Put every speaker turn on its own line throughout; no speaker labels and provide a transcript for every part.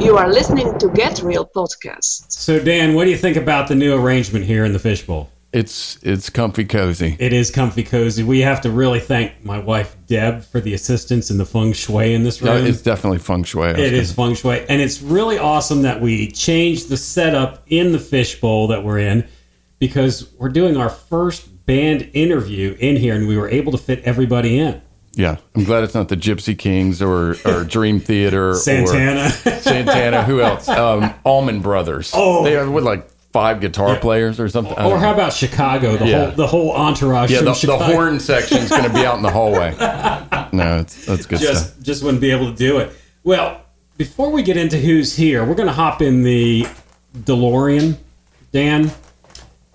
You are listening to Get Real podcast.
So, Dan, what do you think about the new arrangement here in the fishbowl?
It's it's comfy cozy.
It is comfy cozy. We have to really thank my wife Deb for the assistance in the feng shui in this
No,
room.
it's definitely feng shui.
It is feng shui, and it's really awesome that we changed the setup in the fishbowl that we're in because we're doing our first band interview in here, and we were able to fit everybody in.
Yeah, I'm glad it's not the Gypsy Kings or or Dream Theater
Santana.
or Santana. Who else? Um, Allman Brothers.
Oh.
they have with like five guitar players or something.
Or how about Chicago? The
Yeah.
whole the whole entourage
yeah, the, the horn section's going to be out in the hallway. No, it's, that's good stuff.
just just wouldn't be able to do it. Well, before we get into who's here, we're going to hop in the DeLorean, Dan,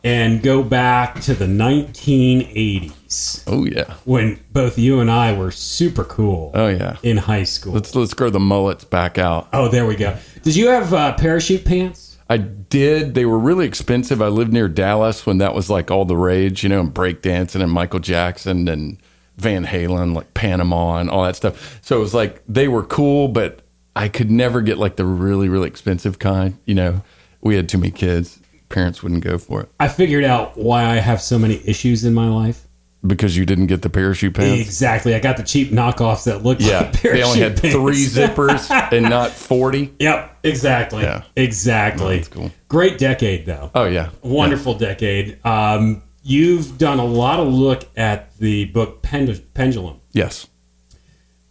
and go back to the 1980s
Oh yeah,
when both you and I were super cool
oh yeah.
in high school.
Let's let's grow the mullets back out.
oh, there we go. Did you have uh, parachute pants?
I did. They were really expensive. I lived near Dallas when that was like all the rage, you know, and breakdancing and Michael Jackson and Van Halen, like Panama and all that stuff. So it was like they were cool, but I could never get like the really, really expensive kind. You know, we had too many kids. Parents wouldn't go for it
I figured out why I have so many issues in my life.
because you didn't get the parachute pants.
Exactly. I got the cheap knockoffs that look
Yeah,
like parachute pants.
They only had
pants.
three zippers and not forty.
Yep, exactly.
Yeah.
Exactly.
that's cool.
Great decade, though.
Oh yeah,
Wonderful decade. Um, you've done a lot of look at the book Pen- Pendulum.
yes.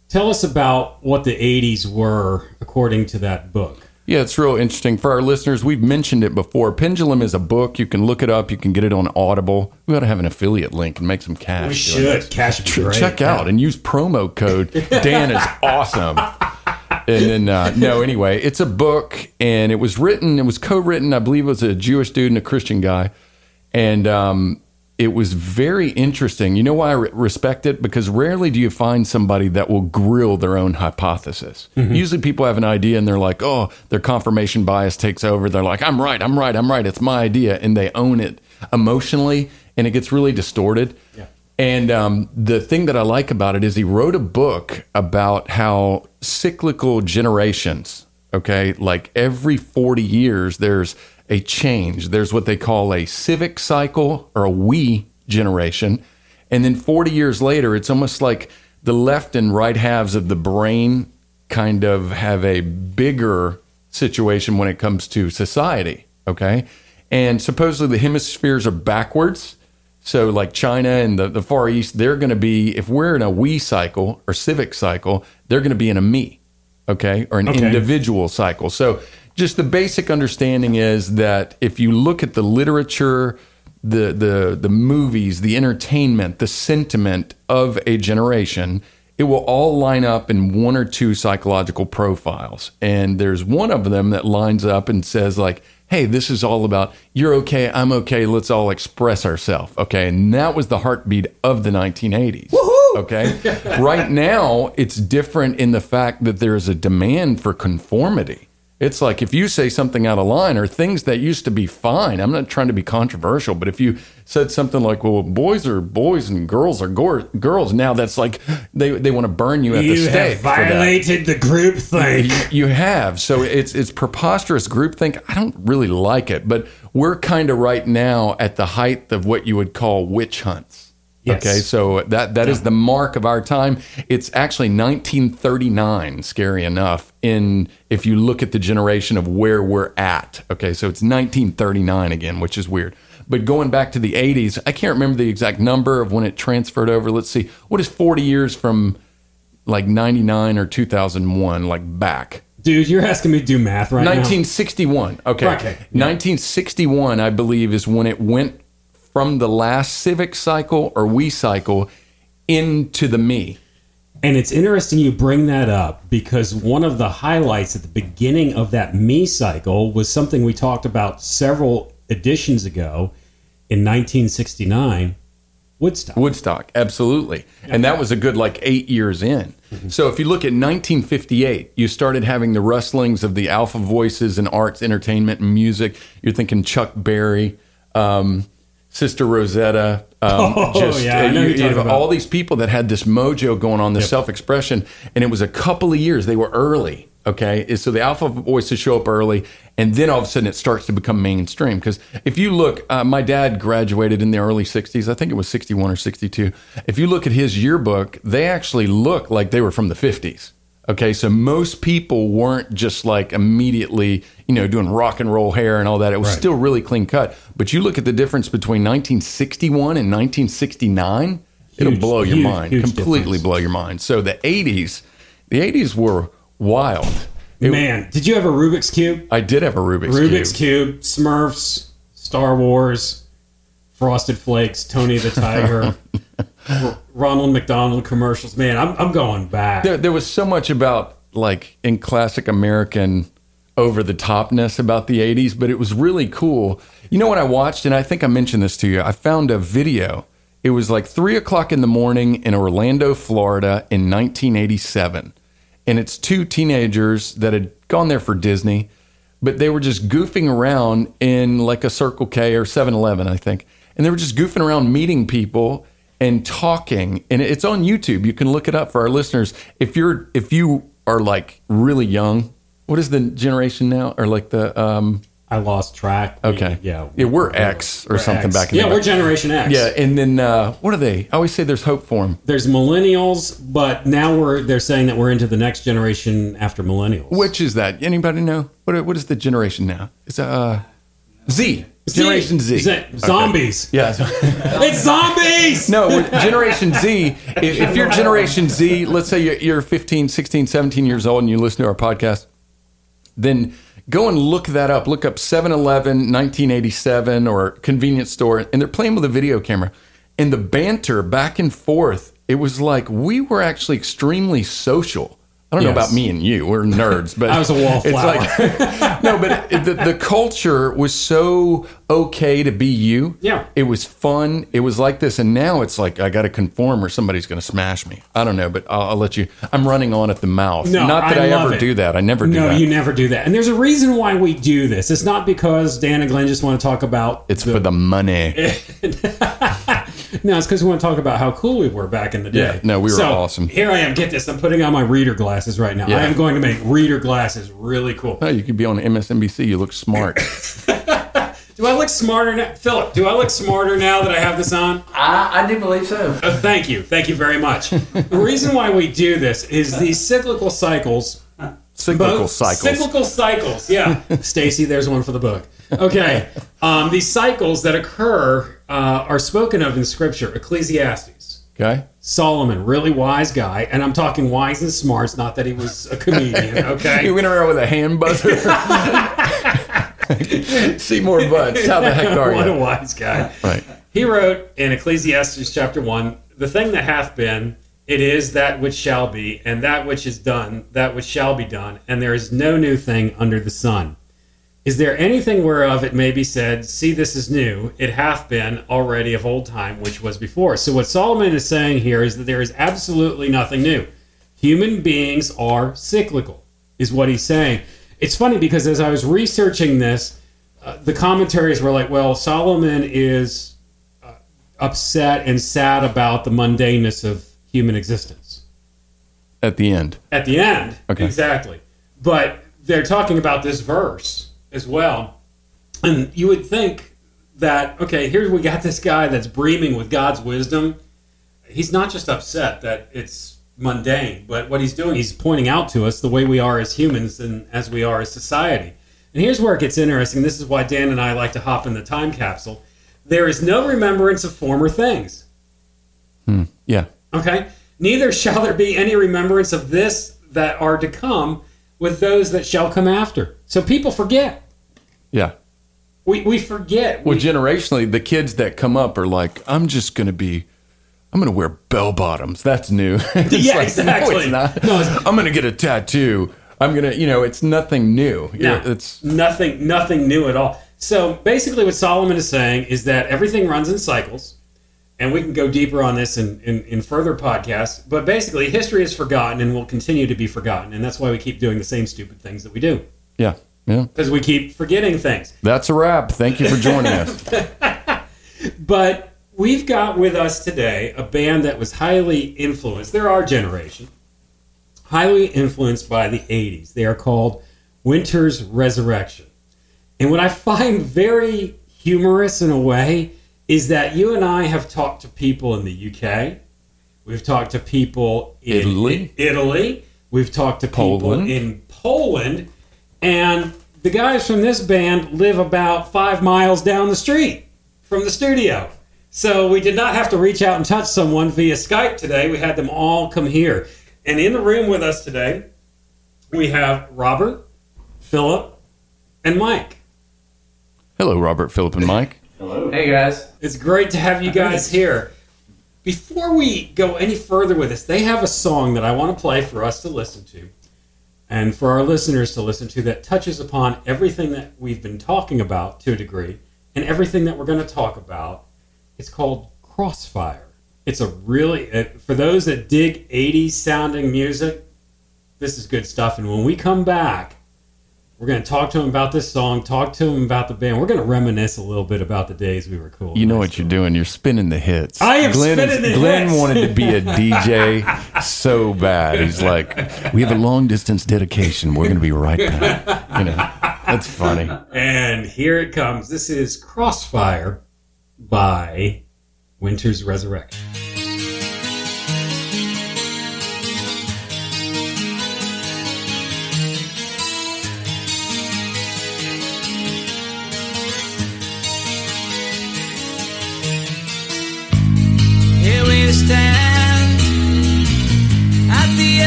Tell us about what the 80s were according to that book.
Yeah, it's real interesting. For our listeners, we've mentioned it before. Pendulum is a book. You can look it up. You can get it on Audible. We ought to have an affiliate link and make some cash.
We should. Cash.
Check out and use promo code Dan is awesome. And then uh, no, anyway, it's a book, and it was written. It was co-written. I believe it was a Jewish dude and a Christian guy, and um, it was very interesting. You know why I re- respect it? Because rarely do you find somebody that will grill their own hypothesis. Usually, people have an idea and they're like, "Oh, their confirmation bias takes over." They're like, "I'm right. I'm right. I'm right. It's my idea," and they own it emotionally, and it gets really distorted.
Yeah.
And um, the thing that I like about it is he wrote a book about how cyclical generations, okay, like every 40 years, there's a change. There's what they call a civic cycle or a we generation. And then 40 years later, it's almost like the left and right halves of the brain kind of have a bigger situation when it comes to society, okay? And supposedly the hemispheres are backwards. So, like China and the, the Far East, they're going to be, if we're in a we cycle or civic cycle, they're going to be in a me, okay, or an
Okay.
individual cycle. So, just the basic understanding is that if you look at the literature, the, the, the movies, the entertainment, the sentiment of a generation, it will all line up in one or two psychological profiles. And there's one of them that lines up and says, like, hey, this is all about you're okay, I'm okay, let's all express ourselves. Okay. And that was the heartbeat of the 1980s. Okay. right now, it's different in the fact that there's a demand for conformity. It's like if you say something out of line or things that used to be fine, I'm not trying to be controversial, but if you said something like, well, boys are boys and girls are gor- girls, now that's like they, they want to burn you at the
You
stake.
have
for that.
violated the group thing.
You have. So it's it's preposterous groupthink. I don't really like it, but we're kind of right now at the height of what you would call witch hunts.
Yes.
Okay, so that that is the mark of our time. It's actually 1939. Scary enough. In if you look at the generation of where we're at. Okay, so it's 1939 again, which is weird. But going back to the 80s, I can't remember the exact number of when it transferred over. Let's see, what is 40 years from like 99 or 2001, like back?
Dude, you're asking me to do math right now.
1961. Okay.
Okay.
1961, I believe, is when it went from the last civic cycle or we cycle into the me.
And it's interesting you bring that up because one of the highlights at the beginning of that me cycle was something we talked about several editions ago in 1969 Woodstock.
Woodstock, absolutely. And that was a good like eight years in. So if you look at 1958, you started having the rustlings of the alpha voices in arts, entertainment, and music. You're thinking Chuck Berry, um, Sister Rosetta. Um,
Oh, yeah, I know
you- you
about.
all these people that had this mojo going on, the self expression. And it was a couple of years, they were early. Okay, so the alpha voices show up early, and then all of a sudden it starts to become mainstream. Because if you look, uh, my dad graduated in the early '60s. I think it was '61 or '62. If you look at his yearbook, they actually look like they were from the '50s. Okay, so most people weren't just like immediately, you know, doing rock and roll hair and all that. It was
Right.
still really clean cut. But you look at the difference between 1961 and 1969, it'll
Huge,
blow your
huge,
mind,
huge
completely
difference.
blow your mind. So the 80s, the 80s were wild. It-
Man, did you have a Rubik's Cube?
I did have a Rubik's, Cube.
Rubik's
Cube.
Cube, Smurfs, Star Wars, Frosted Flakes, Tony the Tiger, Ronald McDonald commercials. Man, I'm, I'm going back.
There, there was so much about like in classic American over the topness about the 80s, but it was really cool. You know what I watched? And I think I mentioned this to you. I found a video. It was like three o'clock in the morning in Orlando, Florida in 1987. And it's two teenagers that had gone there for Disney, but they were just goofing around in like a Circle K or 7 Eleven, I think. And they were just goofing around meeting people and talking and it's on YouTube. You can look it up for our listeners. If you're if you are like really young, what is the generation now or like the um
I lost track. We-
okay.
yeah.
Yeah, we're X or
we're
something
X.
back in
Yeah, we're Generation X.
Yeah, and then uh what are they? I always say there's hope for them.
There's millennials, but now we're they're saying that we're into the next generation after millennials.
Which is that? Anybody know? What what is the generation now? It's uh Z. Generation Z.
Z-. Zombies.
Yeah.
It's zombies.
No, Generation Z. If, if you're Generation Z, let's say you're, you're 15, 16, 17 years old and you listen to our podcast, then go and look that up. Look up 7 Eleven, 1987, or convenience store, and they're playing with a video camera. And the banter back and forth, it was like we were actually extremely social. I don't know about me and you. We're nerds, but
I was a wallflower.
It's like no, but it, the, the culture was so okay to be you.
Yeah.
it was fun. It was like this, and now it's like I got to conform, or somebody's going to smash me. I don't know, but I'll, I'll let you. I'm running on at the mouth.
No,
not that I,
love
ever
it.
do that. I never do that.
no,
that.
you never do that. And there's a reason why we do this. It's not because Dan and Glenn just want to talk about.
it's for the money.
No, it's because we want to talk about how cool we were back in the day.
Yeah, no, we were
So,
awesome.
Here I am. Get this. I'm putting on my reader glasses right now.
Yeah.
I am going to make reader glasses really cool.
Oh, you could be on MSNBC. You look smart.
Do I look smarter now, Philip? Do I look smarter now that I have this on?
I, I do believe so.
Uh, thank you. Thank you very much. the reason why we do this is these cyclical cycles
Cyclical
Both
cycles.
Cyclical cycles. Yeah. Stacy, there's one for the book. Okay. Um, these cycles that occur uh, are spoken of in Scripture. Ecclesiastes.
Okay.
Solomon, really wise guy, and I'm talking wise and smarts, not that he was a comedian. Okay.
You
Okay.
went around with a hand buzzer. Seymour Butts. How the heck are you?
what a wise guy.
Right.
He wrote in Ecclesiastes chapter 1 The thing that hath been, it is that which shall be, and that which is done, that which shall be done, and there is no new thing under the sun. Is there anything whereof it may be said, See, this is new, it hath been already of old time, which was before? So, what Solomon is saying here is that there is absolutely nothing new. Human beings are cyclical, is what he's saying. It's funny because as I was researching this, uh, the commentaries were like, well, Solomon is uh, upset and sad about the mundaneness of human existence.
At the end.
At the end,
Okay.
exactly. But they're talking about this verse as well. And you would think that, okay, here we got this guy that's breathing with God's wisdom. He's not just upset that it's mundane, but what he's doing, he's pointing out to us the way we are as humans and as we are as society. And here's where it gets interesting. This is why Dan and I like to hop in the time capsule. There is no remembrance of former things. Hmm.
Yeah.
Okay? Neither shall there be any remembrance of this that are to come with those that shall come after. So people forget.
Yeah.
We, we forget.
Well,
We-
generationally, the kids that come up are like, I'm just going to be, I'm going to wear bell bottoms. That's new.
Yeah,
like,
exactly.
No, it's not.
No, it's-
I'm going to get a tattoo. I'm going to, you know, it's nothing new.
No,
It's,
nothing, nothing new at all. So basically, what Solomon is saying is that everything runs in cycles, and we can go deeper on this in, in, in further podcasts. But basically, history is forgotten and will continue to be forgotten, and that's why we keep doing the same stupid things that we do
yeah. Yeah.
because we keep forgetting things.
That's a wrap. Thank you for joining us.
But we've got with us today a band that was highly influenced. They're our generation. highly influenced by the 80s. They are called Winter's Resurrection. And what I find very humorous in a way is that you and I have talked to people in the UK. We've talked to people in
Italy.
Italy. We've talked to people
Poland.
in Poland. And the guys from this band live about five miles down the street from the studio. So we did not have to reach out and touch someone via Skype today. We had them all come here. And in the room with us today, we have Robert, Philip, and Mike.
Hello, Robert, Philip, and Mike.
Hey guys.
It's great to have you guys here. Before we go any further with this, they have a song that I want to play for us to listen to and for our listeners to listen to that touches upon everything that we've been talking about to a degree and everything that we're going to talk about. It's called Crossfire. It's a really, uh, for those that dig 80s sounding music, this is good stuff. And when we come back, we're going to talk to him about this song, talk to him about the band. We're going to reminisce a little bit about the days we were cool.
You know what you're doing. You're spinning the hits.
I am
Glenn
spinning the
Glenn
hits.
wanted to be a DJ so bad. He's like, we have a long distance dedication. We're going to be right back. You know, that's funny.
And here it comes. This is Crossfire by Winter's Resurrection.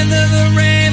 End of the rainbow.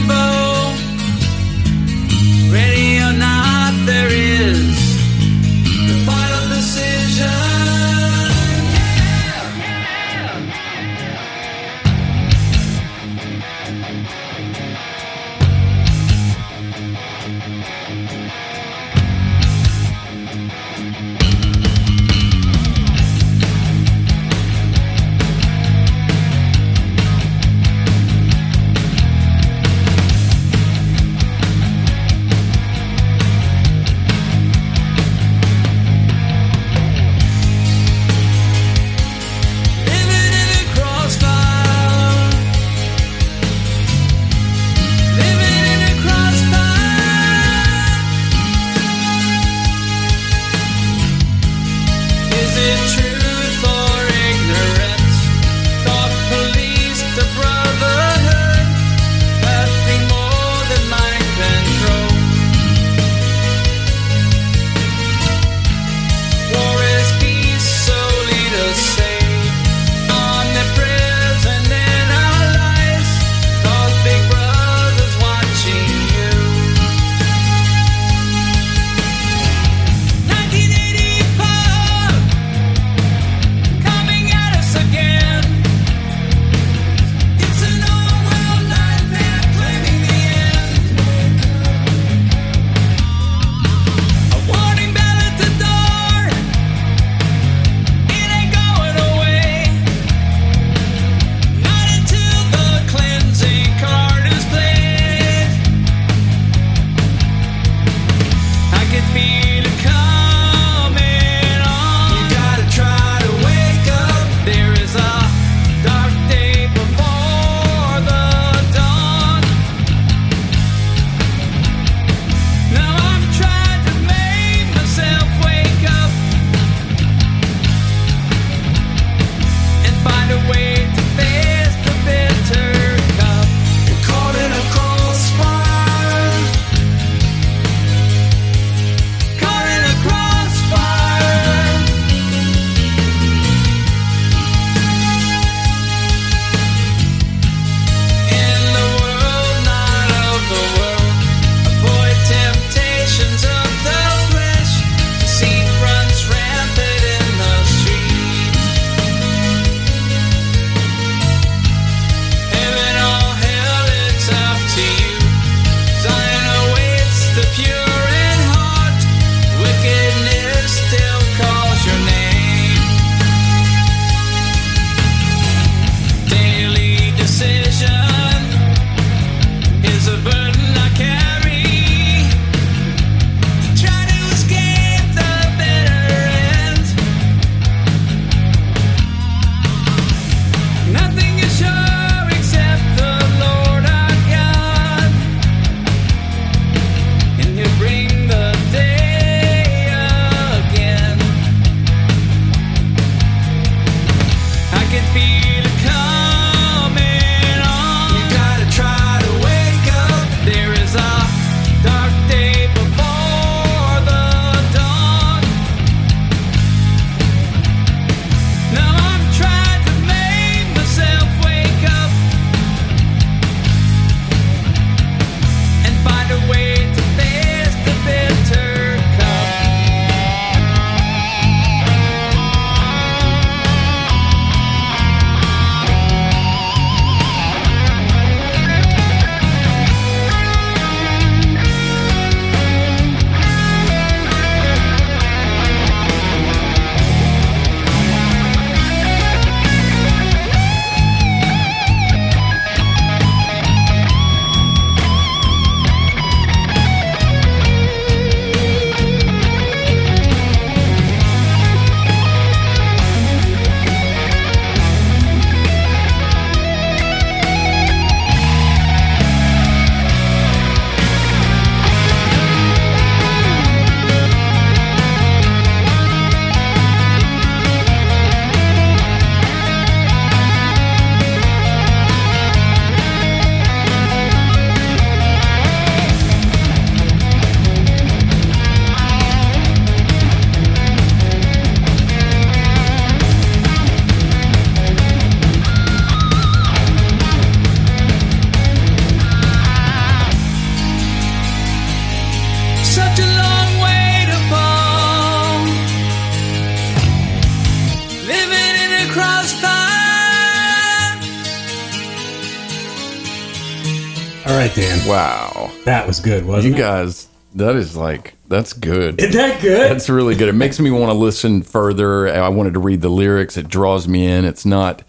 Wow.
That was good, wasn't
You
it?
You guys, that is like, that's good.
Isn't that good?
That's really good. It makes me want to listen further. I wanted to read the lyrics. It draws me in. It's not,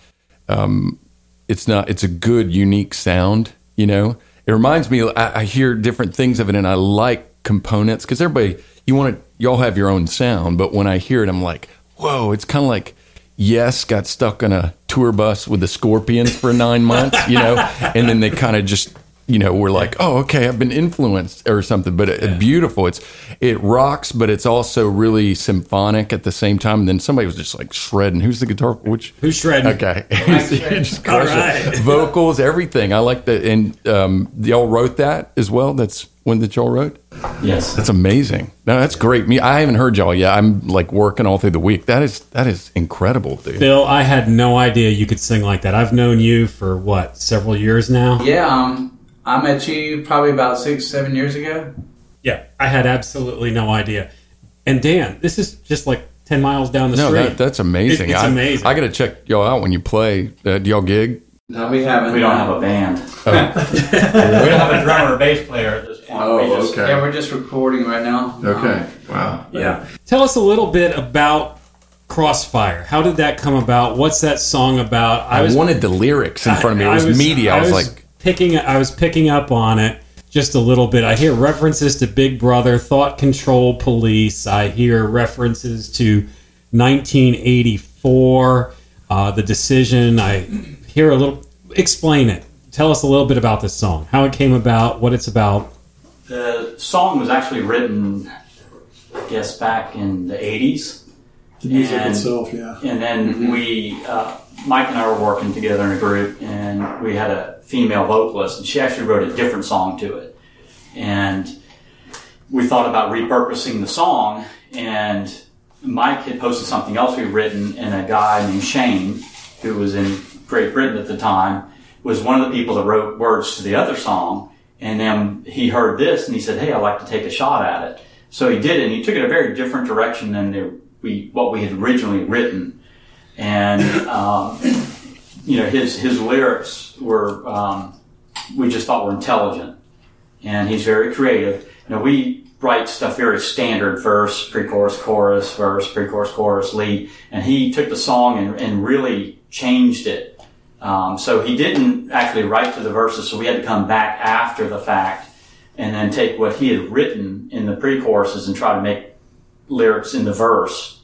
um, it's not, it's a good, unique sound, you know? It reminds me, I, I hear different things of it and I like components because everybody, you want to, y'all have your own sound, but when I hear it, I'm like, whoa, it's kind of like, Yes got stuck on a tour bus with the Scorpions for nine months, you know, and then they kind of just, you know, we're like, oh, okay, I've been influenced or something. But it, beautiful. It's it rocks, but it's also really symphonic at the same time. And then somebody was just like shredding. Who's the guitar? Which
Who's shredding?
Okay, just
All
crush it.
right.
vocals, everything. I like that. And um, y'all wrote that as well. That's when that y'all wrote.
Yes.
That's amazing. No, that's great. Me, I haven't heard y'all yet. I'm like working all through the week. That is that is incredible, dude.
Bill, I had no idea you could sing like that. I've known you for what, several years now?
Yeah, um, I met you probably about six, seven years ago.
Yeah, I had absolutely no idea. And Dan, this is just like 10 miles down the
No,
street.
that, that's amazing.
It- it's
I,
amazing.
I got to check y'all out when you play. Uh, do y'all gig?
No, we haven't.
We don't have a band.
Oh.
we don't have a drummer or bass player at this point.
Oh,
we just,
okay.
Yeah, we're just recording right now. Um,
Wow.
Yeah.
Tell us a little bit about Crossfire. How did that come about? What's that song about?
I, wanted the lyrics in front of me. It
I
was, media. I was, like,
picking. I was picking up on it just a little bit. I hear references to Big Brother, Thought Control Police. I hear references to 1984, uh, the decision. I hear a little. Explain it. Tell us a little bit about this song, how it came about, what it's about.
The song was actually written, I guess, back in the 80s.
The music
And-
itself, yeah.
And then we, uh, Mike and I were working together in a group, and we had a female vocalist, and she actually wrote a different song to it. And we thought about repurposing the song, and Mike had posted something else we'd written, and a guy named Shane, who was in Great Britain at the time, was one of the people that wrote words to the other song. And then he heard this, and he said, "Hey, I'd like to take a shot at it." So he did it, and he took it a very different direction than the, we what we had originally written and um, you know his his lyrics were um, we just thought were intelligent, and he's very creative. You know, we write stuff very standard: verse, pre-chorus, chorus, verse, pre-chorus, chorus, lead, and he took the song and, and really changed it. Um, so he didn't actually write to the verses, so we had to come back after the fact and then take what he had written in the pre-choruses and try to make lyrics in the verse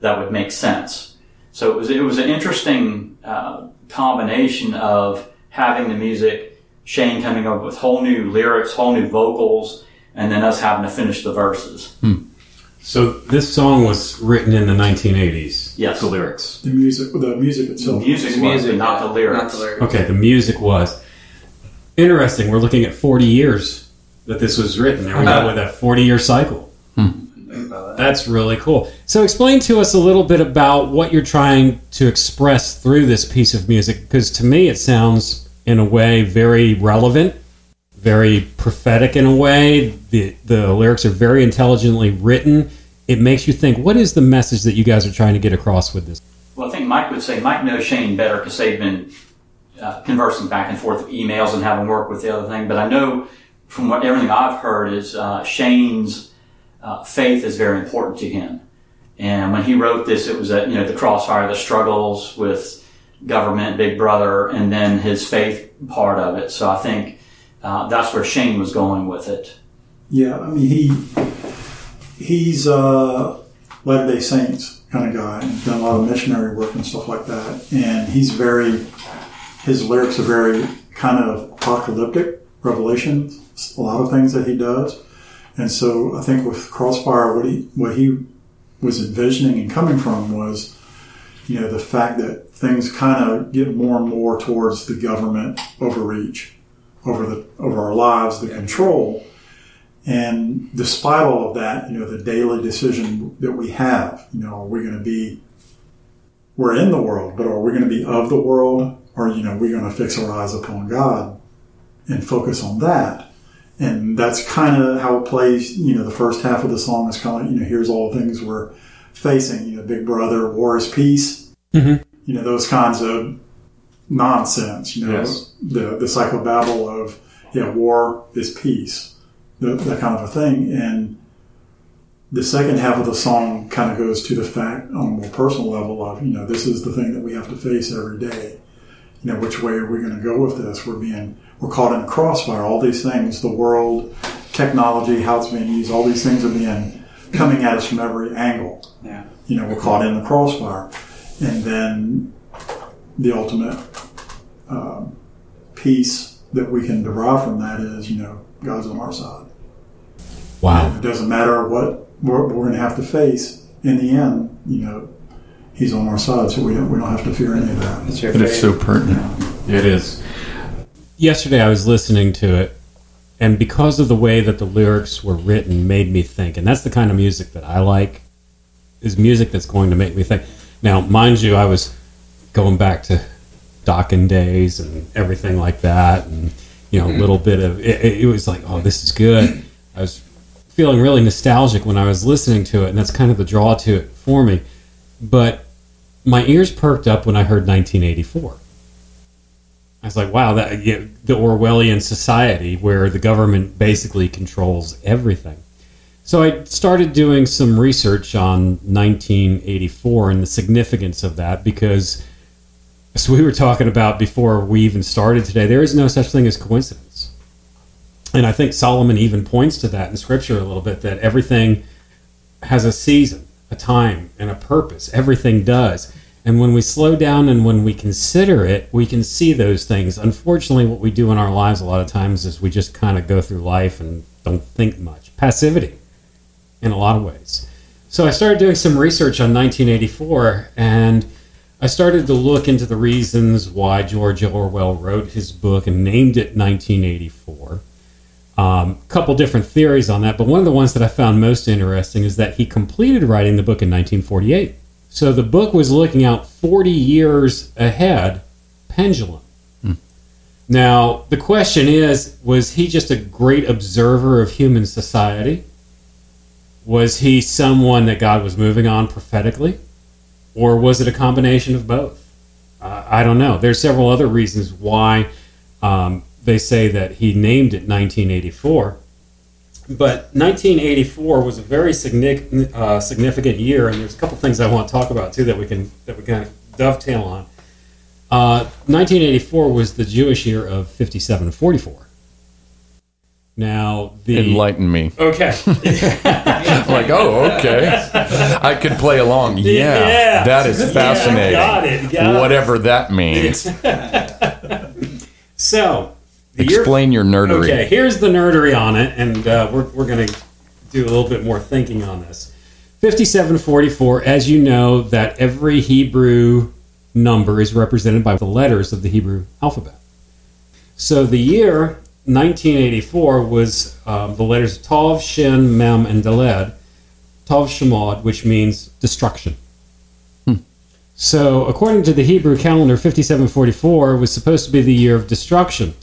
that would make sense. So it was it was an interesting uh, combination of having the music, Shane coming up with whole new lyrics, whole new vocals, and then us having to finish the verses. Hmm.
So this song was written in the 1980s.
Yes,
The lyrics.
The music, the music itself.
music,
The
was, but not
yeah,
the lyrics.
Not the lyrics.
Okay, the music was interesting. We're looking at 40 years that this was written. There we go with that 40 year cycle.
Think about that.
That's really cool. So, explain to us a little bit about what you're trying to express through this piece of music, because to me it sounds, in a way, very relevant, very prophetic in a way. The, the lyrics are very intelligently written. It makes you think, what is the message that you guys are trying to get across with this?
Well, I think Mike would say Mike knows Shane better because they've been uh, conversing back and forth with emails and having worked with the other thing. But I know from what everything I've heard is uh, Shane's uh, faith is very important to him. And when he wrote this, it was at you know the crossfire, the struggles with government, Big Brother, and then his faith part of it. So I think uh, that's where Shane was going with it.
Yeah, I mean he he's a Latter Day Saints kind of guy. He's done a lot of missionary work and stuff like that, and he's very his lyrics are very kind of apocalyptic revelations. A lot of things that he does, and so I think with Crossfire, what he what he was envisioning and coming from was, you know, the fact that things kind of get more and more towards the government overreach over the over our lives, the control. And despite all of that, you know, the daily decision that we have, you know, are we going to be, we're in the world, but are we going to be of the world? Or, you know, we're going to fix our eyes upon God and focus on that. And that's kind of how it plays, you know, the first half of the song is kind of, you know, here's all the things we're facing, you know, Big Brother, War is Peace,
Mhm.
you know, those kinds of nonsense, you know,
Yes.
the, the psychobabble of, yeah, war is peace, that, that kind of a thing. And the second half of the song kind of goes to the fact on a more personal level of, you know, this is the thing that we have to face every day. You know, which way are we going to go with this? We're being, we're caught in a crossfire. All these things, the world, technology, how it's being used, all these things are being coming at us from every angle.
Yeah.
You know, we're caught in the crossfire. And then the ultimate um, peace that we can derive from that is, you know, God's on our side.
Wow.
It doesn't matter what we're, we're going to have to face. In the end, you know, He's on our side, so we don't we don't have to fear any of that.
It's your
But it's so
favorite.
pertinent.
It is. Yesterday I was listening to it, and because of the way that the lyrics were written, made me think. And that's the kind of music that I like. Is music that's going to make me think. Now, mind you, I was going back to Dokken days and everything like that, and you know, a little bit of it, it was like, oh, this is good. I was feeling really nostalgic when I was listening to it, and that's kind of the draw to it for me. But my ears perked up when I heard 1984. I was like, wow, that the Orwellian society where the government basically controls everything. So I started doing some research on 1984 and the significance of that because, as we were talking about before we even started today, there is no such thing as coincidence. And I think Solomon even points to that in Scripture a little bit that everything has a season, a time, and a purpose. Everything does. And when we slow down and when we consider it, we can see those things. Unfortunately, what we do in our lives a lot of times is we just kind of go through life and don't think much. Passivity, in a lot of ways. So I started doing some research on 1984 and I started to look into the reasons why George Orwell wrote his book and named it 1984 a um, couple different theories on that, but one of the ones that I found most interesting is that he completed writing the book in 1948. So the book was looking out 40 years ahead, pendulum. Now, the question is was he just a great observer of human society? Was he someone that God was moving on prophetically? Or was it a combination of both? Uh, I don't know. There's several other reasons why um, they say that he named it 1984. But 1984 was a very significant, uh, significant year, and there's a couple things I want to talk about too that we can that we kind of dovetail on. Uh, 1984 was the Jewish year of 57 and 44. Now the
Enlighten me.
okay,
I'm like, oh, okay. I could play along. Yeah,
Yeah.
that is
Yeah,
fascinating.
got it, got it.
Whatever that means.
so the year
Explain your nerdery.
Okay, here's the nerdery on it, and uh, we're, we're going to do a little bit more thinking on this. 5744, as you know, that every Hebrew number is represented by the letters of the Hebrew alphabet. So the year 1984 was um, the letters Tav, Shin, Mem, and Daled. Tav Shemad, which means destruction. So, according to the Hebrew calendar, 5744 was supposed to be the year of destruction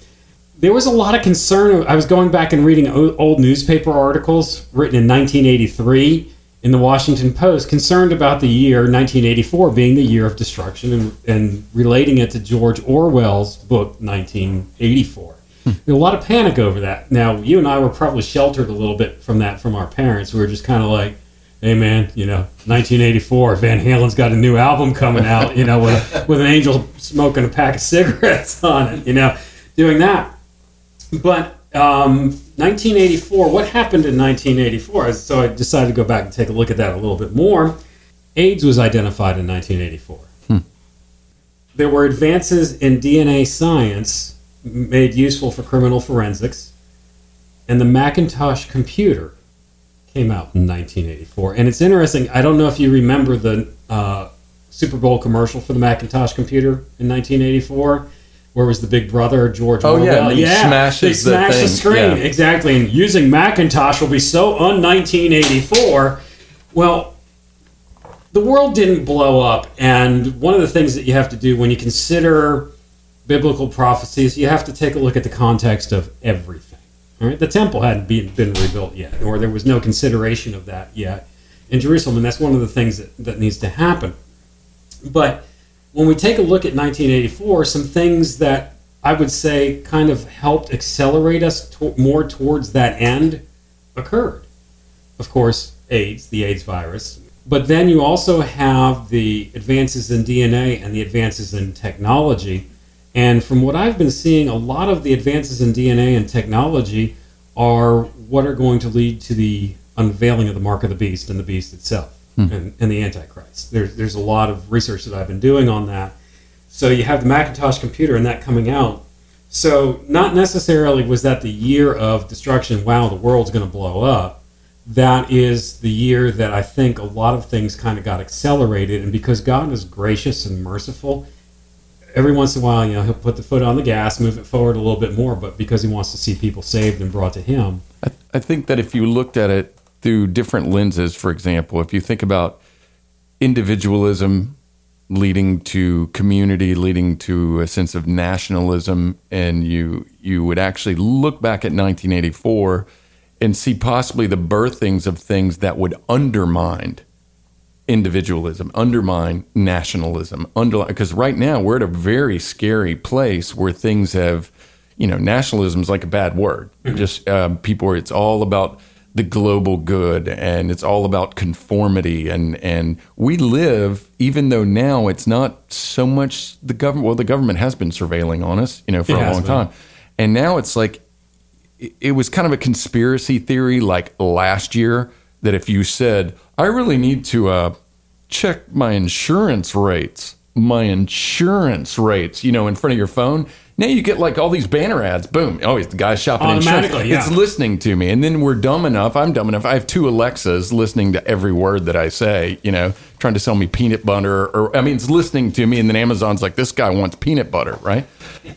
there was a lot of concern. I was going back and reading old newspaper articles written in 1983 in the Washington Post, concerned about the year 1984 being the year of destruction and, and relating it to George Orwell's book 1984. Hmm. There was a lot of panic over that. Now, you and I were probably sheltered a little bit from that from our parents. We were just kind of like, hey man, you know, 1984, Van Halen's got a new album coming out, you know, with, with an angel smoking a pack of cigarettes on it, you know, doing that. But um, 1984, what happened in 1984? So I decided to go back and take a look at that a little bit more. AIDS was identified in 1984. There were advances in DNA science made useful for criminal forensics, and the Macintosh computer came out in 1984. And it's interesting. I don't know if you remember the uh, Super Bowl commercial for the Macintosh computer in 1984, where was the Big Brother George
Oh, yeah, he smashes
they
the
smash the,
thing,
screen
yeah.
exactly. And using Macintosh will be so un 1984. Well, the world didn't blow up, and one of the things that you have to do when you consider biblical prophecies, you have to take a look at the context of everything. All right, the temple hadn't been, been rebuilt yet, or there was no consideration of that yet in Jerusalem, and that's one of the things that, that needs to happen. But when we take a look at 1984, some things that I would say kind of helped accelerate us to- more towards that end occurred. Of course, AIDS, the AIDS virus. But then you also have the advances in DNA and the advances in technology. And from what I've been seeing, a lot of the advances in DNA and technology are what are going to lead to the unveiling of the mark of the beast and the beast itself Hmm. and, and the Antichrist. There's, there's a lot of research that I've been doing on that. So you have the Macintosh computer and that coming out. So not necessarily was that the year of destruction, wow, the world's going to blow up. That is the year that I think a lot of things kind of got accelerated. And because God is gracious and merciful, every once in a while, you know, he'll put the foot on the gas, move it forward a little bit more, but because he wants to see people saved and brought to him.
I, I think that if you looked at it through different lenses, for example, if you think about individualism leading to community, leading to a sense of nationalism, and you you would actually look back at 1984 and see possibly the birthings of things that would undermine individualism, undermine nationalism, underline because right now we're at a very scary place where things have, you know, nationalism is like a bad word. Just um, people, it's all about the global good and it's all about conformity and and we live even though now it's not so much the government well the government has been surveilling on us you know for
It
a long
been.
time and now it's like it- it was kind of a conspiracy theory like last year that if you said i really need to uh, check my insurance rates my insurance rates you know in front of your phone now you get like all these banner ads. Boom. Oh it's the guy shopping insurance
yeah.
it's listening to me. And then we're dumb enough i'm dumb enough i have two alexas listening to every word that i say you know trying to sell me peanut butter or i mean it's listening to me. And then amazon's like this guy wants peanut butter right?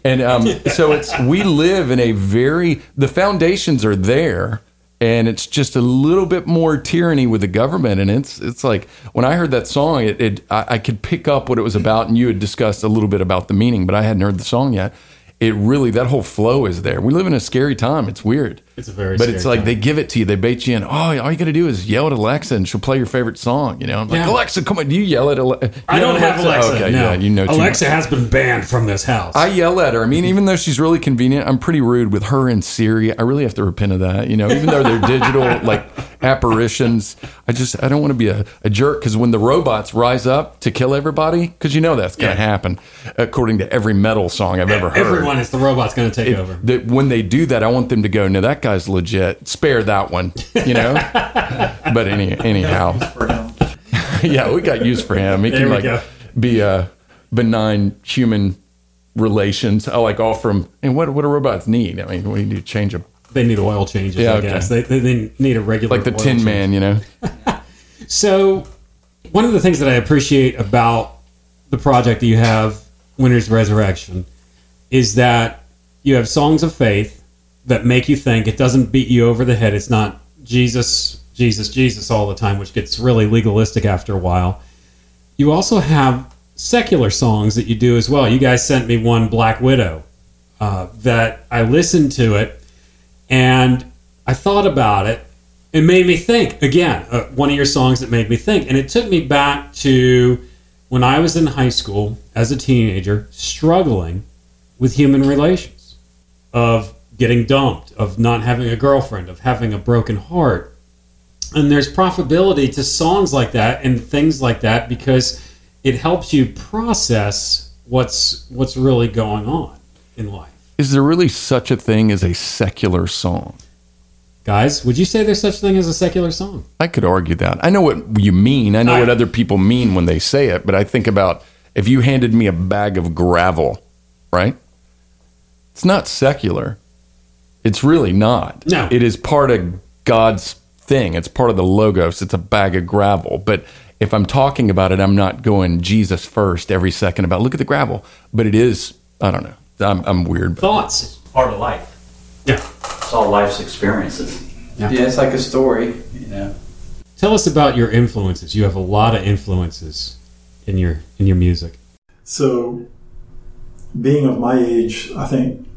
And um, so it's we live in a very the foundations are there. And it's just a little bit more tyranny with the government. And it's it's like when i heard that song it, it I, I could pick up what it was about. And you had discussed a little bit about the meaning but i hadn't heard the song yet it really that whole flow is there. We live in a scary time. It's weird
It's a very
but
scary
it's like
time.
they give it to you they bait you in oh all you gotta do is yell at alexa and she'll play your favorite song you know i'm like
Yeah.
alexa come on do you yell at alexa
I don't have Alexa.
okay
no.
yeah you know
Alexa has been banned from this house.
I yell at her. I mean, even though she's really convenient, I'm pretty rude with her and Siri. I really have to repent of that. You know, even though they're digital like apparitions, I just I don't want to be a, a jerk because when the robots rise up to kill everybody, because you know that's going to
Yeah.
happen, according to every metal song I've ever heard.
Everyone is the robot's going to take
It-
over.
that when they do that, I want them to go, no, that guy's legit. Spare that one, you know. but any anyhow, yeah, we got use for him. He
There
can like
go.
be a benign human relations. I like all from and what what do robots need? I mean, we need to change them
They need oil changes,
Yeah,
I
okay.
guess. They, they, they need a regular
like the Tin
change.
Man, you know.
So, one of the things that I appreciate about the project that you have, Winter's Resurrection, is that you have songs of faith that make you think. It doesn't beat you over the head. It's not Jesus, Jesus, Jesus all the time, which gets really legalistic after a while. You also have secular songs that you do as well. You guys sent me one, Black Widow, uh, that I listened to it and I thought about it. It made me think again. Uh, one of your songs that made me think, and it took me back to when I was in high school as a teenager, struggling with human relations, of getting dumped, of not having a girlfriend, of having a broken heart. And there's profitability to songs like that and things like that because it helps you process what's what's really going on in life.
Is there really such a thing as a secular song?
Guys, would you say there's such a thing as a secular song?
I could argue that. I know what you mean. I know
I-
what other people mean when they say it, but I think about if you handed me a bag of gravel, right? It's not secular. It's really not.
No.
It is part of God's thing. It's part of the logos. It's a bag of gravel. But if I'm talking about it, I'm not going Jesus first every second about look at the gravel. But it is, I don't know. I'm, I'm weird.
Thoughts?
It's Part of life.
Yeah.
It's all life's experiences.
Yeah, it's like a story, you know.
Tell us about your influences. You have a lot of influences in your in your music.
So, being of my age, I think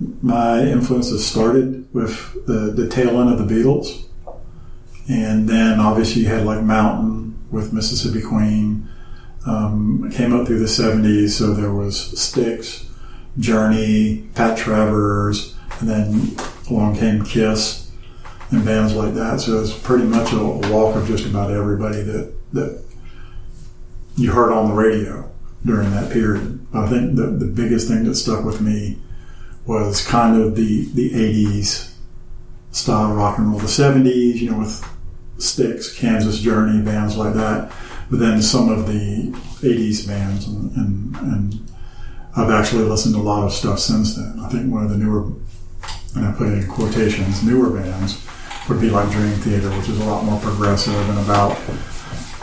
my influences started with the, the tail end of the Beatles. And then obviously you had like Mountain with Mississippi Queen. Um, came up through the 70s, so there was Styx. Journey, Pat Travers, and then along came Kiss and bands like that. So it was pretty much a walk of just about everybody that that you heard on the radio during that period. I think the, the biggest thing that stuck with me was kind of the, the 80s style rock and roll, the 70s, you know, with Styx, Kansas Journey, bands like that. But then some of the 80s bands, and, and, and I've actually listened to a lot of stuff since then. I think one of the newer, and I put it in quotations, newer bands would be like Dream Theater, which is a lot more progressive and about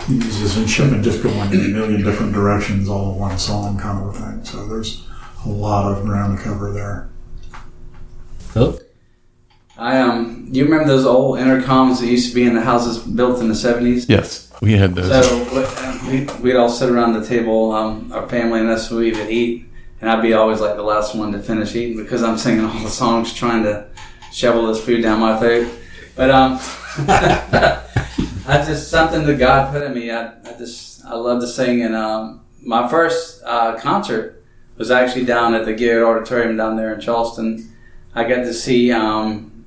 musicianship and just going in a million different directions all in one song kind of a thing. So there's a lot of ground to cover there.
Philip?
I um, you remember those old intercoms that used to be in the houses built in the seventies?
Yes, we had those.
So we, we'd all sit around the table, um, our family and us, we would eat, and I'd be always like the last one to finish eating because I'm singing all the songs, trying to shovel this food down my throat. But um, I just something that God put in me. I, I just I love to sing, and um, my first uh, concert was actually down at the Garrett Auditorium down there in Charleston. I got to see um,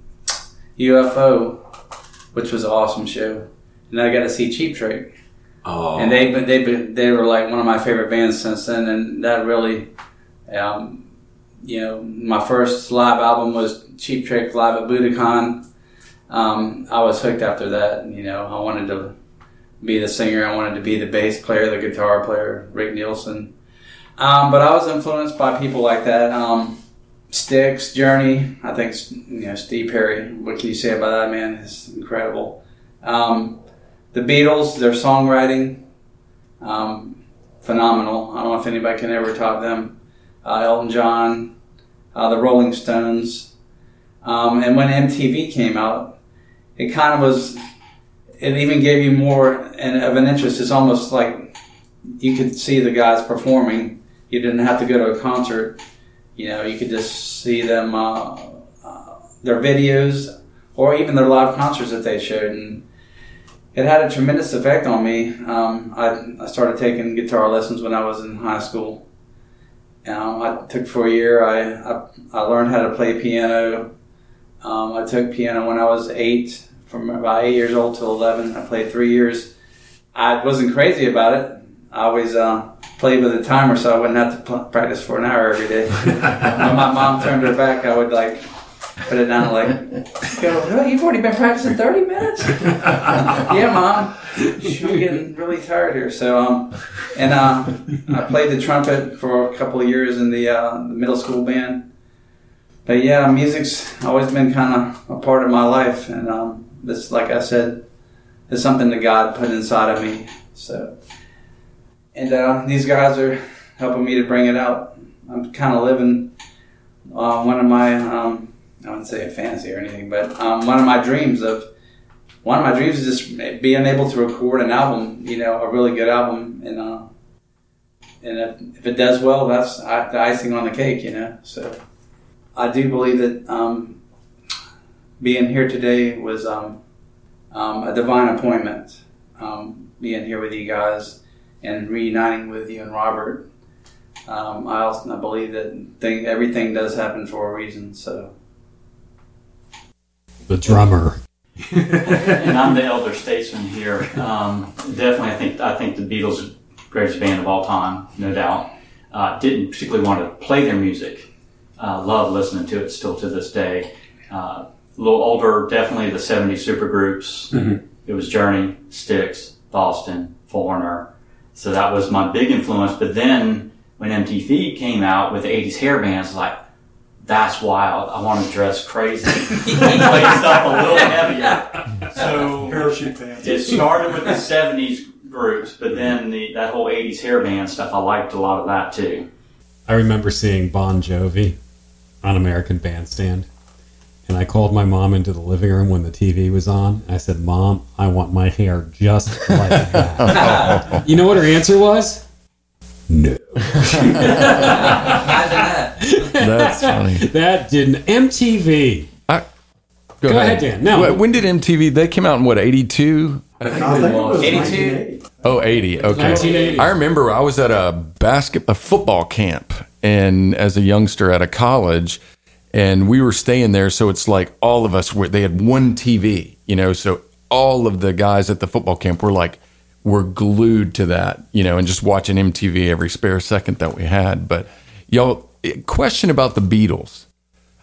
UFO, which was an awesome show, and I got to see Cheap Trick.
Oh,
and they but they they were like one of my favorite bands since then, and that really, um, you know, my first live album was Cheap Trick live at Budokan. Um, I was hooked after that. You know, I wanted to be the singer. I wanted to be the bass player, the guitar player, Rick Nielsen. Um, but I was influenced by people like that. Um, Styx, Journey. I think you know Steve Perry. What can you say about that man? It's incredible. Um, the Beatles, their songwriting, um, phenomenal. I don't know if anybody can ever top them. Uh, Elton John, uh, the Rolling Stones, um, and when MTV came out, it kind of was. It even gave you more of an interest. It's almost like you could see the guys performing. You didn't have to go to a concert. You know, you could just see them, uh, uh, their videos, or even their live concerts that they showed, and it had a tremendous effect on me. Um, I, I started taking guitar lessons when I was in high school. Um, I took for a year. I, I, I learned how to play piano. Um, I took piano when I was eight, from about eight years old to eleven. I played three years. I wasn't crazy about it. I always uh, played with a timer so I wouldn't have to practice for an hour every day. when my mom turned her back, I would like put it down like, go, oh, you've already been practicing 30 minutes? yeah, mom. We're getting really tired here. So, um, and uh, I played the trumpet for a couple of years in the, uh, the middle school band. But yeah, music's always been kind of a part of my life. And um, this, like I said, is something that God put inside of me. So, and uh, these guys are helping me to bring it out. I'm kind of living uh, one of my, um, I wouldn't say a fantasy or anything, but um, one of my dreams of one of my dreams is just being able to record an album, you know, a really good album, and uh, and if, if it does well, that's the icing on the cake, you know. So I do believe that um, being here today was um, um, a divine appointment. Um, being here with you guys and reuniting with you and Robert. Um, I also I believe that thing, everything does happen for a reason. So
The drummer.
and I'm the elder statesman here. Um, definitely, I think I think the Beatles' greatest band of all time, no doubt. Uh, didn't particularly want to play their music. Uh, love listening to it still to this day. Uh, a little older, definitely the '70s supergroups. It was Journey, Styx, Boston, Foreigner. So that was my big influence. But then when MTV came out with the '80s hair bands, like that's wild. I want to dress crazy, play stuff a little heavier. So
Parachute pants.
it started with the '70s groups, but then the, that whole '80s hair band stuff, I liked a lot of that too.
I remember seeing Bon Jovi on American Bandstand. And I called my mom into the living room when the TV was on. I said, Mom, I want my hair just like that. you know what her answer was? No.
That's funny.
That didn't. MTV.
I,
Go ahead, Dan. No.
When did MTV? They came out in what? Eighty two.
I think it was
82?
Oh, 80. Okay.
1980.
I remember I was at a basket a football camp and as a youngster at a college and we were staying there so it's like all of us were they had one TV, you know, so all of the guys at the football camp were like were glued to that, you know, and just watching MTV every spare second that we had. But y'all question about the Beatles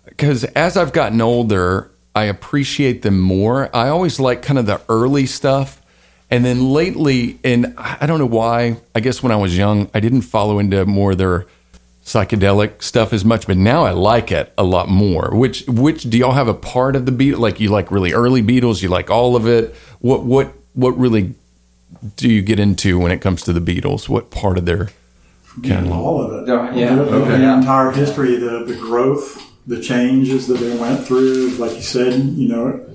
because as I've gotten older, I appreciate them more. I always like kind of the early stuff. And then lately, and I don't know why, I guess when I was young, I didn't follow into more their psychedelic stuff as much, but now I like it a lot more. Which, which do y'all have a part of the Beatles? Like you like really early Beatles? You like all of it? What, what, what really do you get into when it comes to the Beatles? What part of their catalog?
all of it.
Yeah, yeah,
the, the
okay. Yeah.
entire history, the the growth, the changes that they went through. Like you said, you know,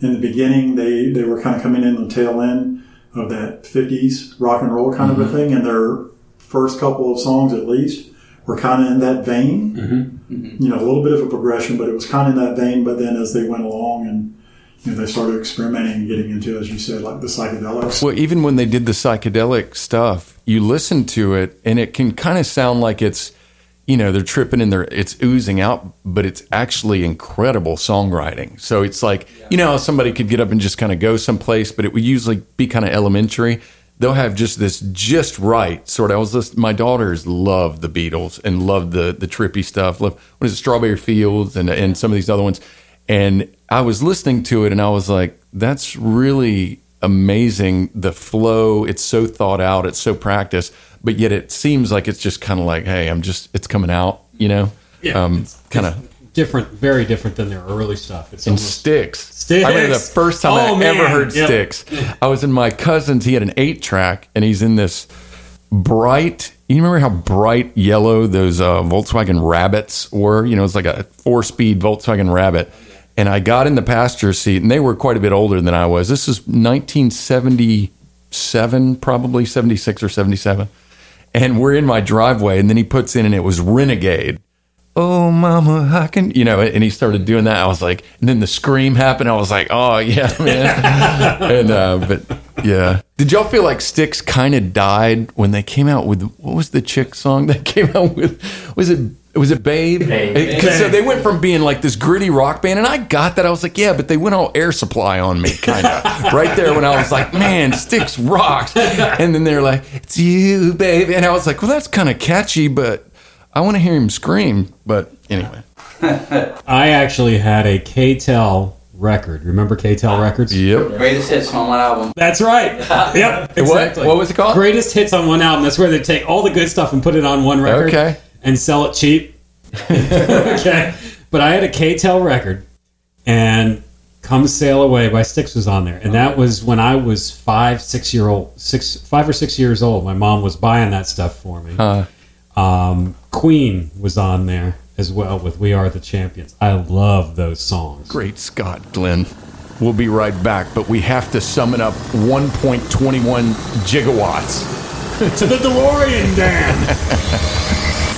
in the beginning, they they were kind of coming in the tail end of that '50s rock and roll kind of a mm-hmm. thing, and their first couple of songs, at least, were kind of in that vein. Mm-hmm. Mm-hmm. You know, a little bit of a progression, but it was kind of in that vein. But then as they went along and you know, they started experimenting and getting into, as you said, like the psychedelics.
Well, even when they did the psychedelic stuff, you listen to it and it can kind of sound like it's, you know, they're tripping and they're it's oozing out, but it's actually incredible songwriting. So it's like, you know, somebody could get up and just kind of go someplace, but it would usually be kind of elementary. They'll have just this just right sort of. I was listening, my daughters love the Beatles and love the the trippy stuff. Love what is it, Strawberry Fields and and some of these other ones. And I was listening to it and I was like, that's really amazing. The flow, it's so thought out, it's so practiced, but yet it seems like it's just kind of like, hey, I'm just, it's coming out, you know?
Yeah,
um, kind of.
Different, very different than their early stuff. It's
And
almost
Styx.
Styx.
I remember the first time
Oh,
I
man.
ever heard
Yep.
Styx. I was in my cousin's. He had an eight track, and he's in this bright. You remember how bright yellow those uh, Volkswagen Rabbits were? You know, it's like a four speed Volkswagen Rabbit. And I got in the passenger seat, and they were quite a bit older than I was. This is 1977, probably 76 or 77. And we're in my driveway, and then he puts in, and it was Renegade oh mama i can you know and he started doing that i was like and then the scream happened i was like oh yeah man and uh but yeah did y'all feel like Styx kind of died when they came out with what was the chick song that came out with was it was it Babe?
Babe.
'Cause so they went from being like this gritty rock band, and I got that. I was like, yeah, but they went all air supply on me, kind of right there when I was like, man, Styx rocks. And then they're like, it's you, babe. And I was like, well, that's kind of catchy, but I want to hear him scream. But anyway,
I actually had a K-tel record. Remember K-tel records?
yep.
Greatest hits on one album.
That's right. yep. Exactly.
What was it called?
Greatest hits on one album. That's where they take all the good stuff and put it on one record.
Okay.
And sell it cheap. okay. But I had a K-tel record, and "Come Sail Away" by Styx was on there, and that was when I was five, six year old, six, five or six years old. My mom was buying that stuff for me.
Uh,
Um, Queen was on there as well with "We Are the Champions." I love those songs.
great Scott, Glenn. We'll be right back, but we have to summon up 1.21 gigawatts.
to the DeLorean, Dan.